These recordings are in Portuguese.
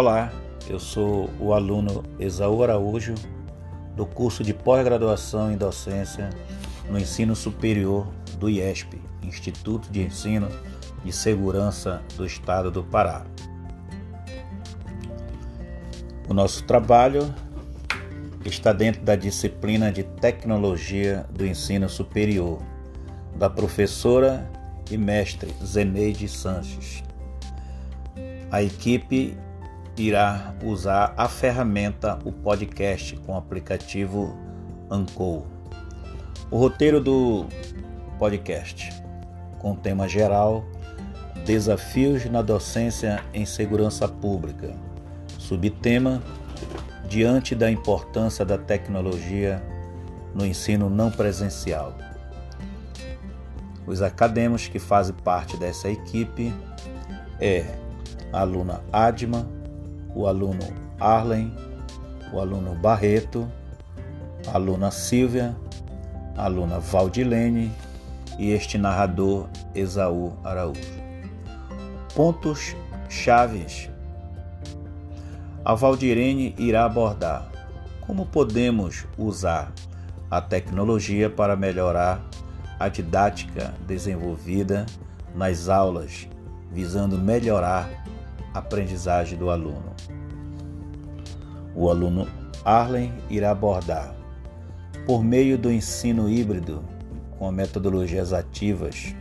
Olá, eu sou o aluno Esaú Araújo do curso de pós-graduação em docência no ensino superior do IESP, Instituto de Ensino e Segurança do Estado do Pará. O nosso trabalho está dentro da disciplina de Tecnologia do Ensino Superior, da professora e mestre Zeneide Sanches. A equipe irá usar a ferramenta o podcast com o aplicativo Anchor. O roteiro do podcast com tema geral Desafios na docência em segurança pública. Subtema Diante da importância da tecnologia no ensino não presencial. Os acadêmicos que fazem parte dessa equipe é a aluna Adma, o aluno Arlen, o aluno Barreto, a aluna Silvia, a aluna Valdilene e este narrador Esaú Araújo. Pontos chaves. A Valdirene irá abordar como podemos usar a tecnologia para melhorar a didática desenvolvida nas aulas, visando melhorar aprendizagem do aluno. O aluno Arlen irá abordar, por meio do ensino híbrido, com metodologias ativas,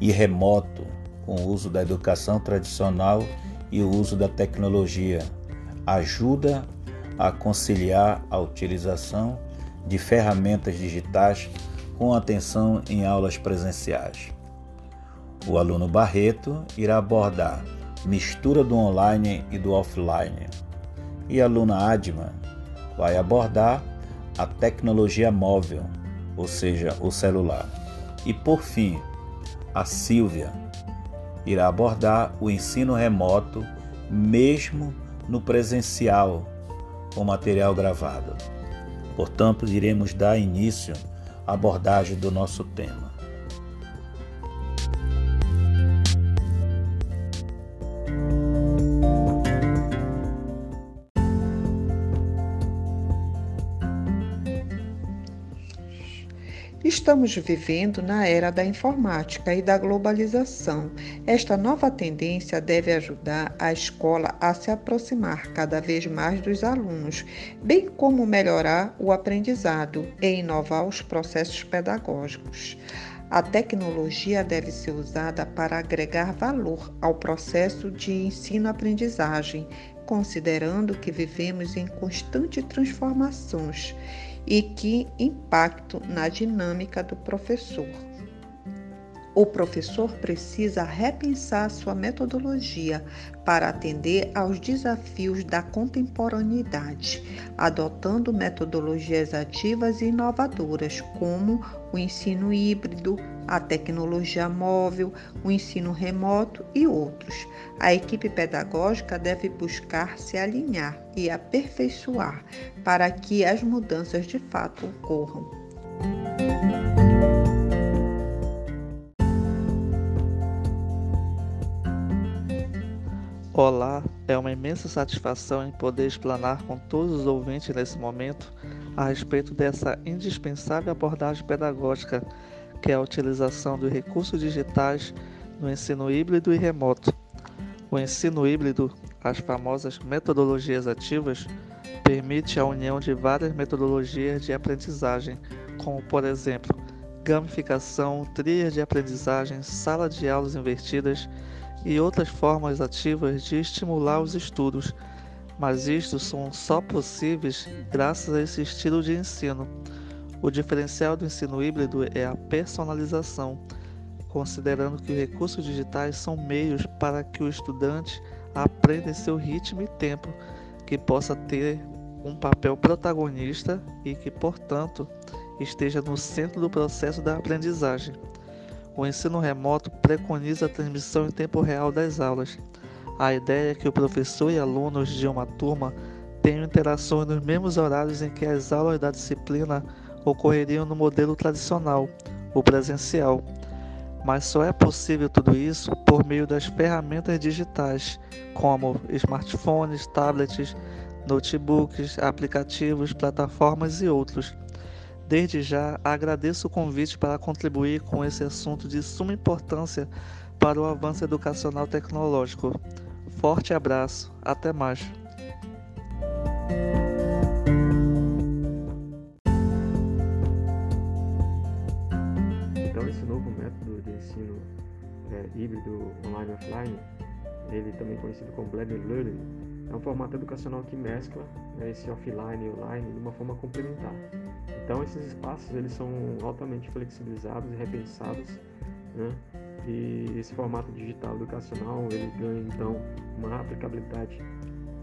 e remoto, com o uso da educação tradicional e o uso da tecnologia, ajuda a conciliar a utilização de ferramentas digitais com atenção em aulas presenciais. O aluno Barreto irá abordar mistura do online e do offline. E a aluna Adma vai abordar a tecnologia móvel, ou seja, o celular. E por fim, a Silvia irá abordar o ensino remoto, mesmo no presencial, com material gravado. Portanto, iremos dar início abordagem do nosso tema. Estamos vivendo na era da informática e da globalização. Esta nova tendência deve ajudar a escola a se aproximar cada vez mais dos alunos, bem como melhorar o aprendizado e inovar os processos pedagógicos. A tecnologia deve ser usada para agregar valor ao processo de ensino-aprendizagem, considerando que vivemos em constante transformações e que impacto na dinâmica do professor. O professor precisa repensar sua metodologia para atender aos desafios da contemporaneidade, adotando metodologias ativas e inovadoras, como o ensino híbrido, a tecnologia móvel, o ensino remoto e outros. A equipe pedagógica deve buscar se alinhar e aperfeiçoar para que as mudanças de fato ocorram. Olá, é uma imensa satisfação em poder explanar com todos os ouvintes nesse momento a respeito dessa indispensável abordagem pedagógica que é a utilização dos recursos digitais no ensino híbrido e remoto. O ensino híbrido, as famosas metodologias ativas, permite a união de várias metodologias de aprendizagem, como por exemplo, gamificação, trilhas de aprendizagem, sala de aulas invertidas e outras formas ativas de estimular os estudos, mas isto são só possíveis graças a esse estilo de ensino. O diferencial do ensino híbrido é a personalização, considerando que os recursos digitais são meios para que o estudante aprenda em seu ritmo e tempo, que possa ter um papel protagonista e que, portanto, esteja no centro do processo da aprendizagem. O ensino remoto preconiza a transmissão em tempo real das aulas. A ideia é que o professor e alunos de uma turma tenham interações nos mesmos horários em que as aulas da disciplina ocorreriam no modelo tradicional, o presencial. mas só é possível tudo isso por meio das ferramentas digitais, como smartphones, tablets, notebooks, aplicativos, plataformas e outros. Desde já agradeço o convite para contribuir com esse assunto de suma importância para o avanço educacional tecnológico. Forte abraço, até mais. Então esse novo método de ensino é, híbrido online offline, ele também conhecido como blended learning, é um formato educacional que mescla né, esse offline e online de uma forma complementar. Então esses espaços eles são altamente flexibilizados e repensados, né? E esse formato digital educacional ele ganha então uma aplicabilidade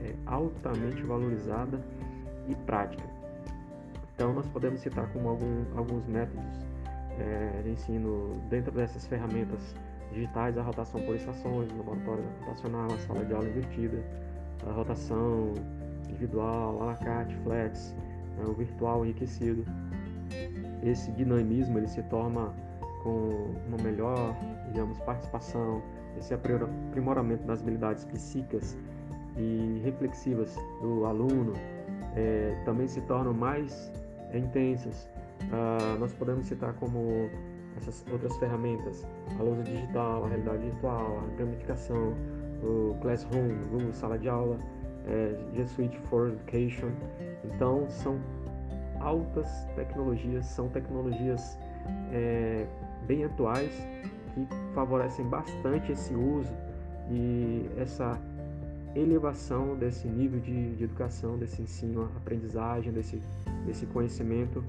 é, altamente valorizada e prática. Então nós podemos citar como algum, alguns métodos é, de ensino dentro dessas ferramentas digitais a rotação por estações, o laboratório rotacional, a sala de aula invertida, a rotação individual, alacarte, flex, né, o virtual enriquecido. Esse dinamismo ele se torna com uma melhor, digamos, participação, esse aprimoramento das habilidades psíquicas e reflexivas do aluno é, também se tornam mais é, intensas. Ah, nós podemos citar como essas outras ferramentas, a lousa digital, a realidade virtual, a gamificação, o Classroom, Google Sala de Aula, é, G Suite for Education. Então, são altas tecnologias, são tecnologias é, bem atuais que favorecem bastante esse uso e essa elevação desse nível de, de educação, desse ensino, aprendizagem, desse, desse conhecimento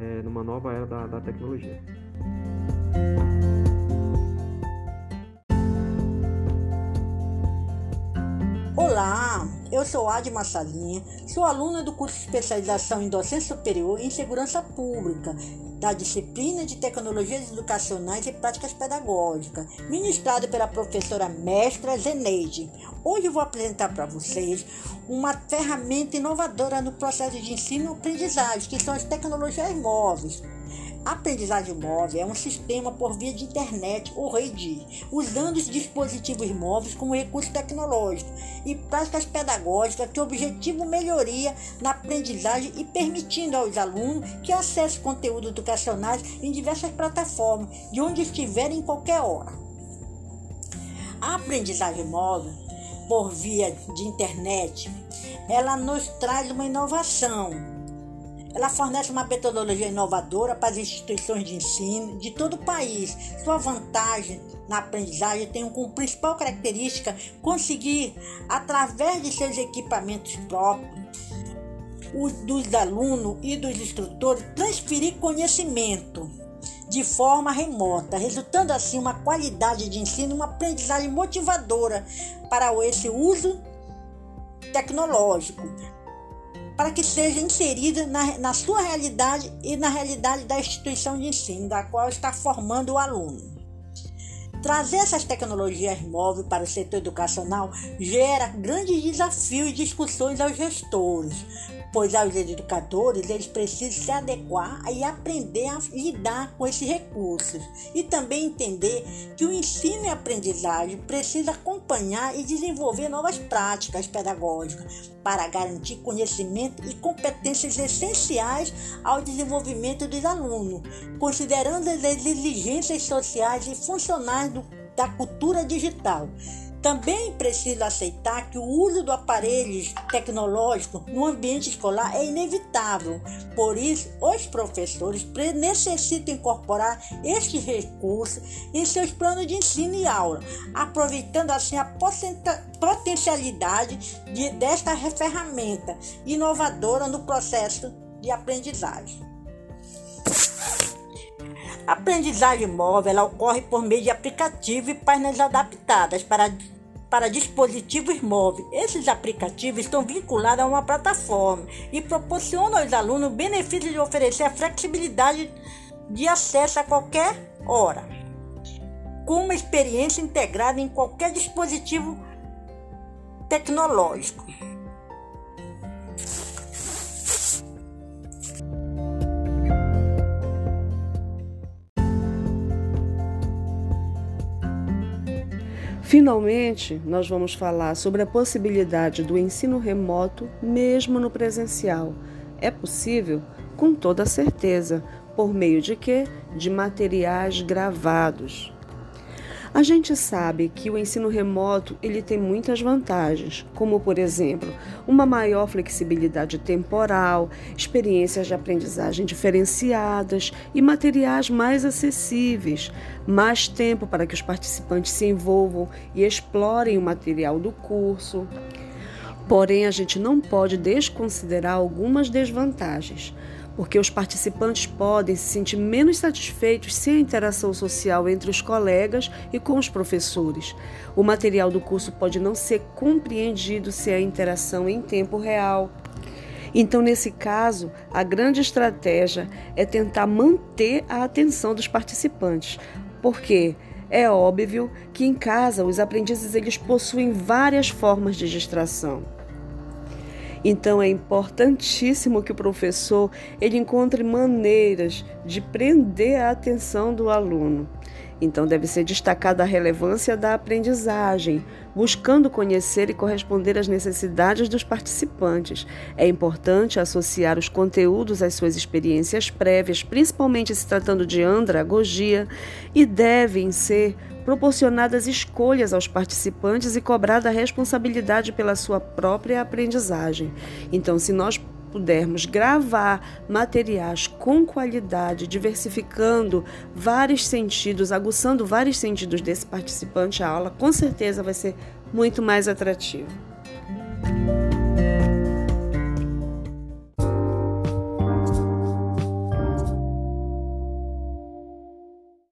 é, numa nova era da, da tecnologia. Eu sou Adma Salinha, sou aluna do curso de especialização em docência superior em segurança pública, da disciplina de tecnologias educacionais e práticas pedagógicas, ministrado pela professora mestra Zeneide. Hoje vou apresentar para vocês uma ferramenta inovadora no processo de ensino-aprendizagem, que são as tecnologias móveis. Aprendizagem móvel é um sistema por via de internet ou rede, usando os dispositivos móveis como recurso tecnológico e práticas pedagógicas que objetivam melhoria na aprendizagem e permitindo aos alunos que acessem conteúdos educacionais em diversas plataformas, de onde estiverem em qualquer hora. A aprendizagem móvel, por via de internet, ela nos traz uma inovação ela fornece uma metodologia inovadora para as instituições de ensino de todo o país. Sua vantagem na aprendizagem tem como principal característica conseguir, através de seus equipamentos próprios, dos alunos e dos instrutores, transferir conhecimento de forma remota, resultando assim uma qualidade de ensino, uma aprendizagem motivadora para esse uso tecnológico para que seja inserida na, na sua realidade e na realidade da instituição de ensino, da qual está formando o aluno. Trazer essas tecnologias móveis para o setor educacional gera grandes desafios e discussões aos gestores, pois aos educadores eles precisam se adequar e aprender a lidar com esses recursos e também entender que o ensino e aprendizagem precisa acompanhar e desenvolver novas práticas pedagógicas para garantir conhecimento e competências essenciais ao desenvolvimento dos alunos, considerando as exigências sociais e funcionais do, da cultura digital também precisa aceitar que o uso do aparelho tecnológico no ambiente escolar é inevitável. Por isso, os professores necessitam incorporar estes recursos em seus planos de ensino e aula, aproveitando assim a potencialidade de, desta ferramenta inovadora no processo de aprendizagem. A aprendizagem móvel ocorre por meio de aplicativos e páginas adaptadas para para dispositivos móveis. Esses aplicativos estão vinculados a uma plataforma e proporcionam aos alunos o benefício de oferecer a flexibilidade de acesso a qualquer hora, com uma experiência integrada em qualquer dispositivo tecnológico. Finalmente, nós vamos falar sobre a possibilidade do ensino remoto mesmo no presencial. É possível? Com toda certeza. Por meio de quê? De materiais gravados. A gente sabe que o ensino remoto ele tem muitas vantagens, como por exemplo, uma maior flexibilidade temporal, experiências de aprendizagem diferenciadas e materiais mais acessíveis, mais tempo para que os participantes se envolvam e explorem o material do curso. Porém, a gente não pode desconsiderar algumas desvantagens porque os participantes podem se sentir menos satisfeitos sem a interação social entre os colegas e com os professores. O material do curso pode não ser compreendido sem a interação em tempo real. Então, nesse caso, a grande estratégia é tentar manter a atenção dos participantes, porque é óbvio que em casa os aprendizes eles possuem várias formas de distração. Então é importantíssimo que o professor ele encontre maneiras de prender a atenção do aluno. Então deve ser destacada a relevância da aprendizagem, buscando conhecer e corresponder às necessidades dos participantes. É importante associar os conteúdos às suas experiências prévias, principalmente se tratando de andragogia, e devem ser proporcionadas escolhas aos participantes e cobrada a responsabilidade pela sua própria aprendizagem. Então, se nós pudermos gravar materiais com qualidade, diversificando vários sentidos, aguçando vários sentidos desse participante, a aula com certeza vai ser muito mais atrativa.